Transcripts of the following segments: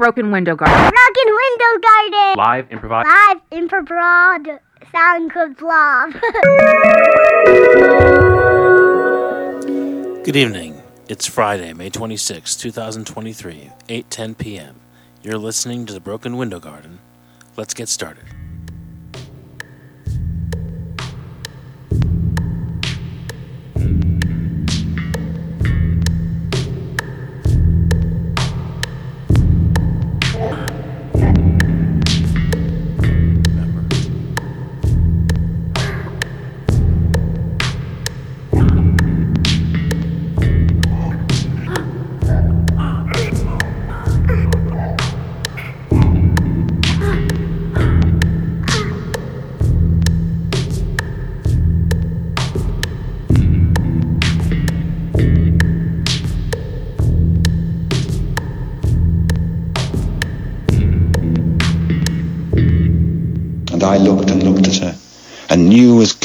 Broken Window Garden. Broken Window Garden. Live improvised. Live improv sound club blog. Good evening. It's Friday, May 26, 2023, 8:10 p.m. You're listening to the Broken Window Garden. Let's get started.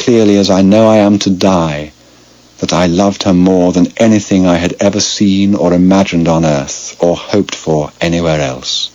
Clearly as I know I am to die, that I loved her more than anything I had ever seen or imagined on earth, or hoped for anywhere else.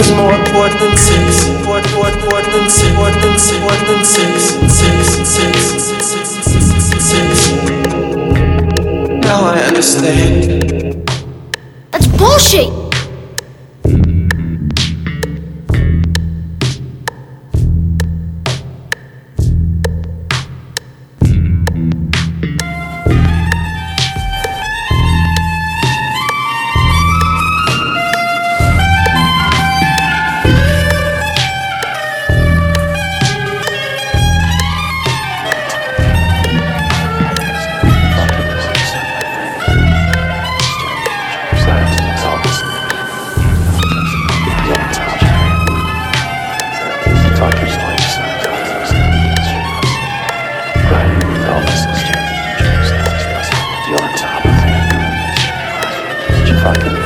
Is more important than sex. Important, important than sex. Important than sex. Important than sex, sex. Now I understand. That's bullshit! fucking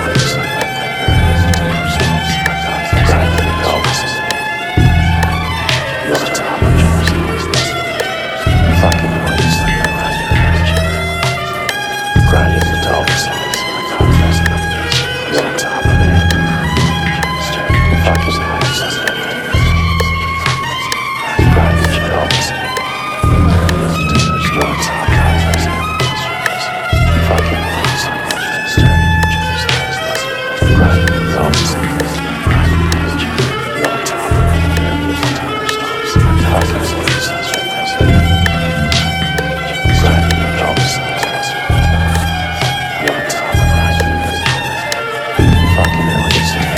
melodies.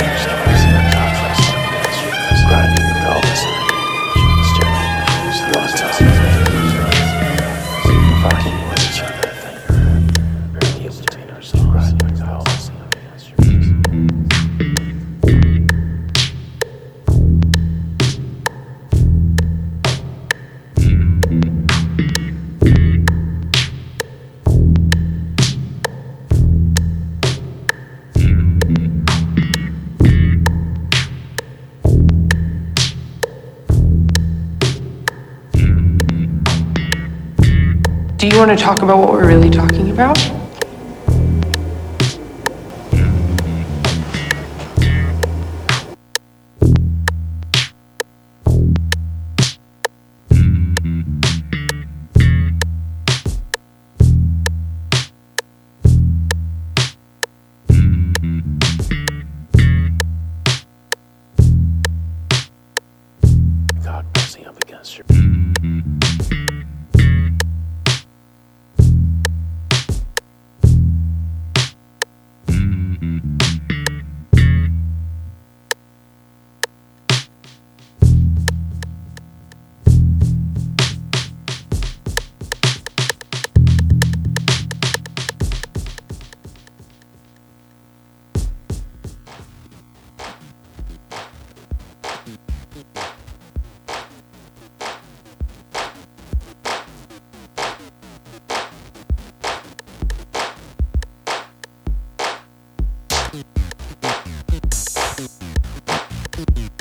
You want to talk about what we're really talking about? Thank you.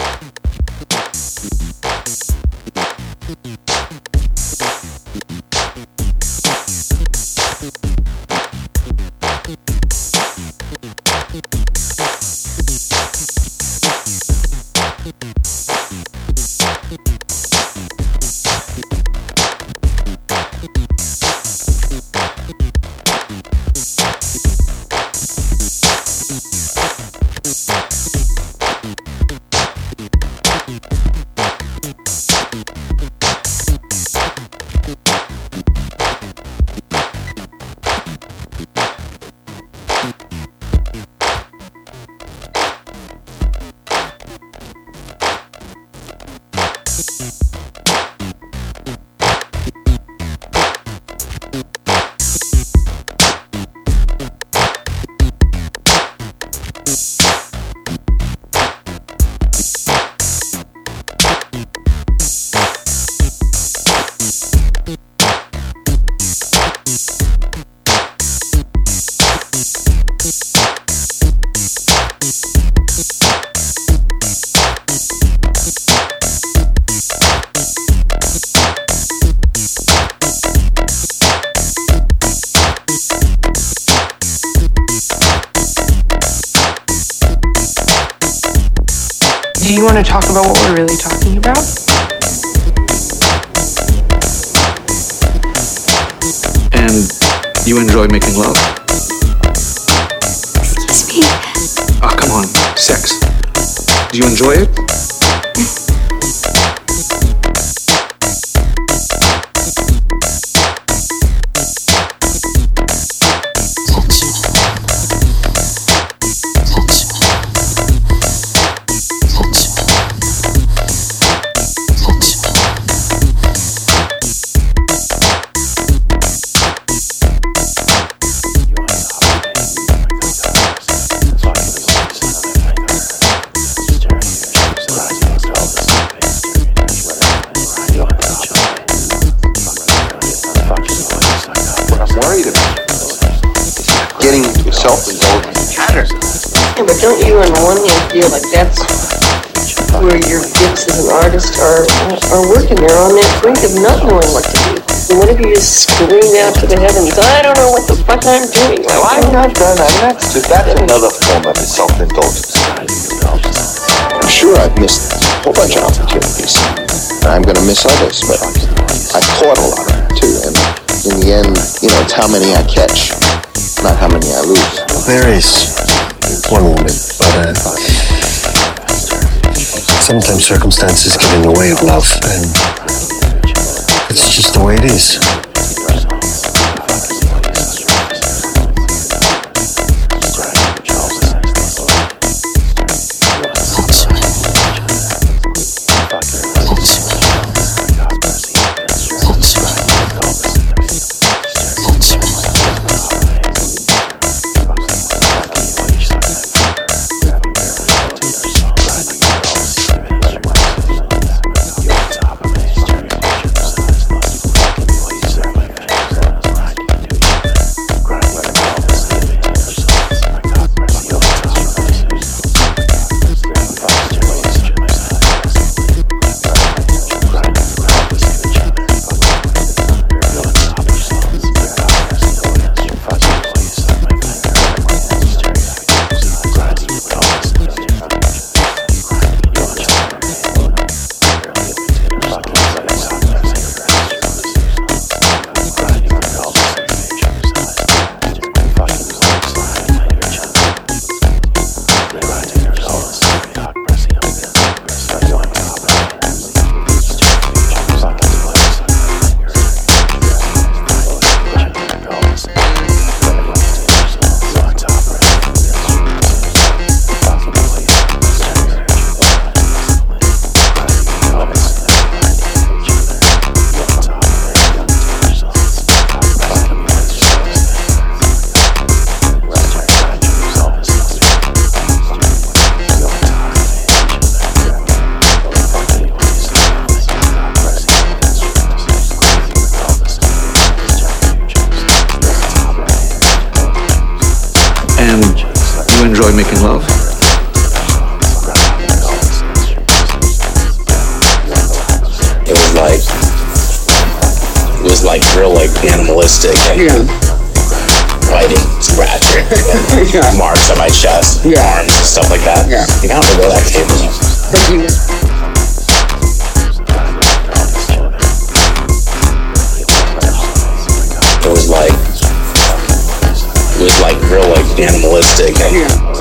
You enjoy it? Working? They're on that brink of not knowing what to do. And what if you just scream out to the heavens, I don't know what the fuck I'm doing. Well, I'm not done. I'm not. stupid. That's another form of self-indulgence. I'm sure I've missed a whole bunch of opportunities. And I'm going to miss others, but I caught a lot of them too. And in the end, you know, it's how many I catch, not how many I lose. There is one woman, but uh, sometimes circumstances get in the way of love, and it's just the way it is. And marks on my chest arms and stuff like that. Yeah. don't know where that it was like it was like real like animalistic. Like,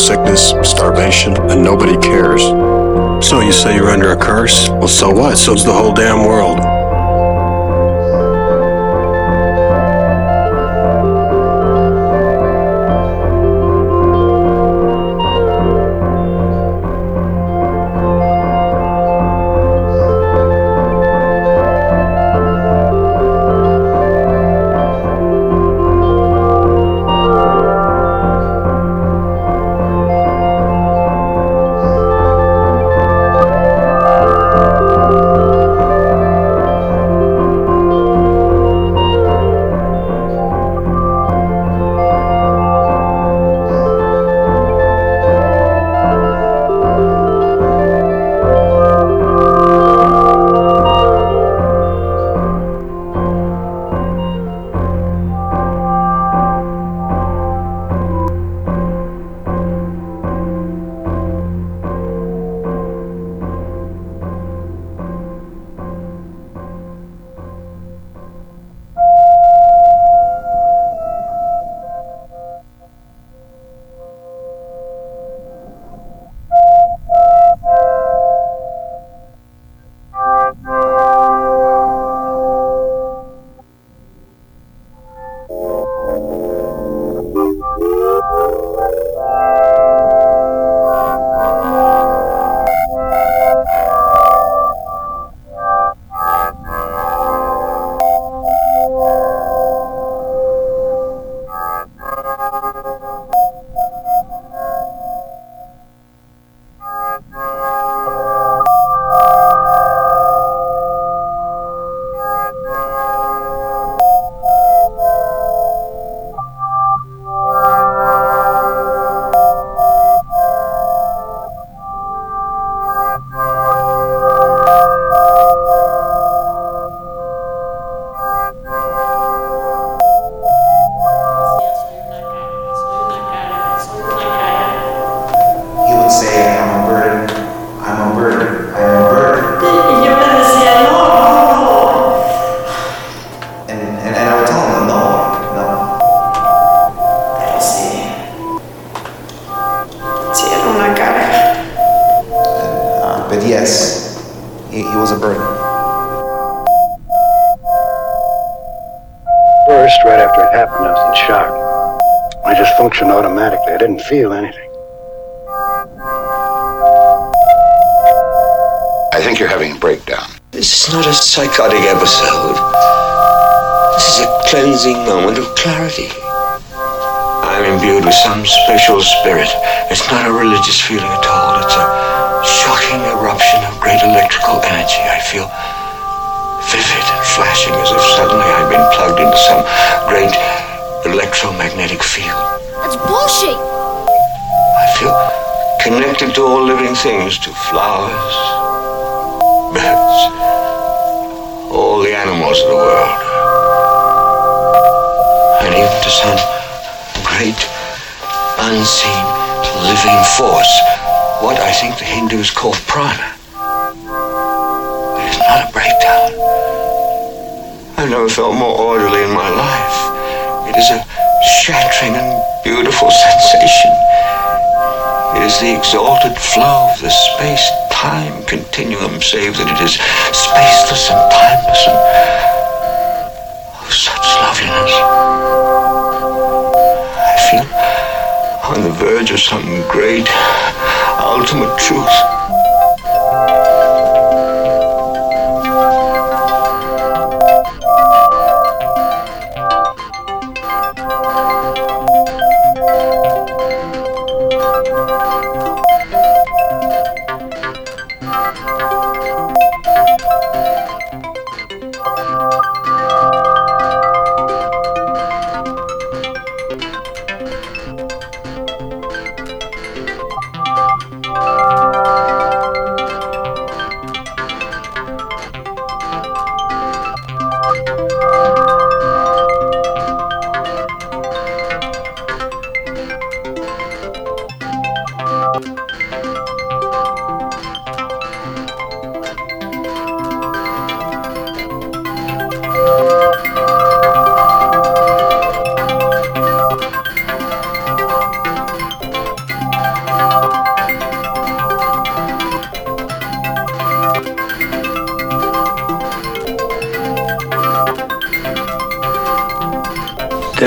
sickness, starvation, and nobody cares. So you say you're under a curse? Well, so what? So's the whole damn world. Psychotic episode. This is a cleansing moment of clarity. I'm imbued with some special spirit. It's not a religious feeling at all. It's a shocking eruption of great electrical energy. I feel vivid and flashing as if suddenly I'd been plugged into some great electromagnetic field. That's bullshit. I feel connected to all living things, to flowers, birds, animals of the world, and even to some great, unseen, living force, what I think the Hindus call prana. It is not a breakdown. I've never felt more orderly in my life. It is a shattering and beautiful sensation. It is the exalted flow of the space-time continuum, save that it is spaceless and timeless and of such loveliness. I feel on the verge of some great ultimate truth.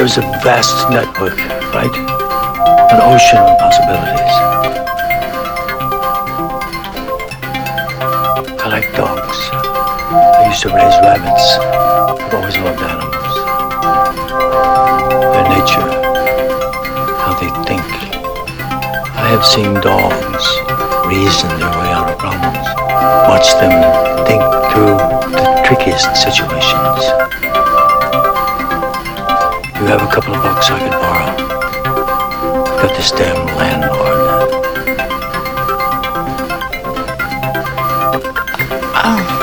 There's a vast network, right? An ocean of possibilities. I like dogs. I used to raise rabbits. I've always loved animals. Their nature, how they think. I have seen dogs reason their way out of problems. Watch them think through the trickiest situations. You have a couple of bucks I could borrow. I've got this damn landlord. I've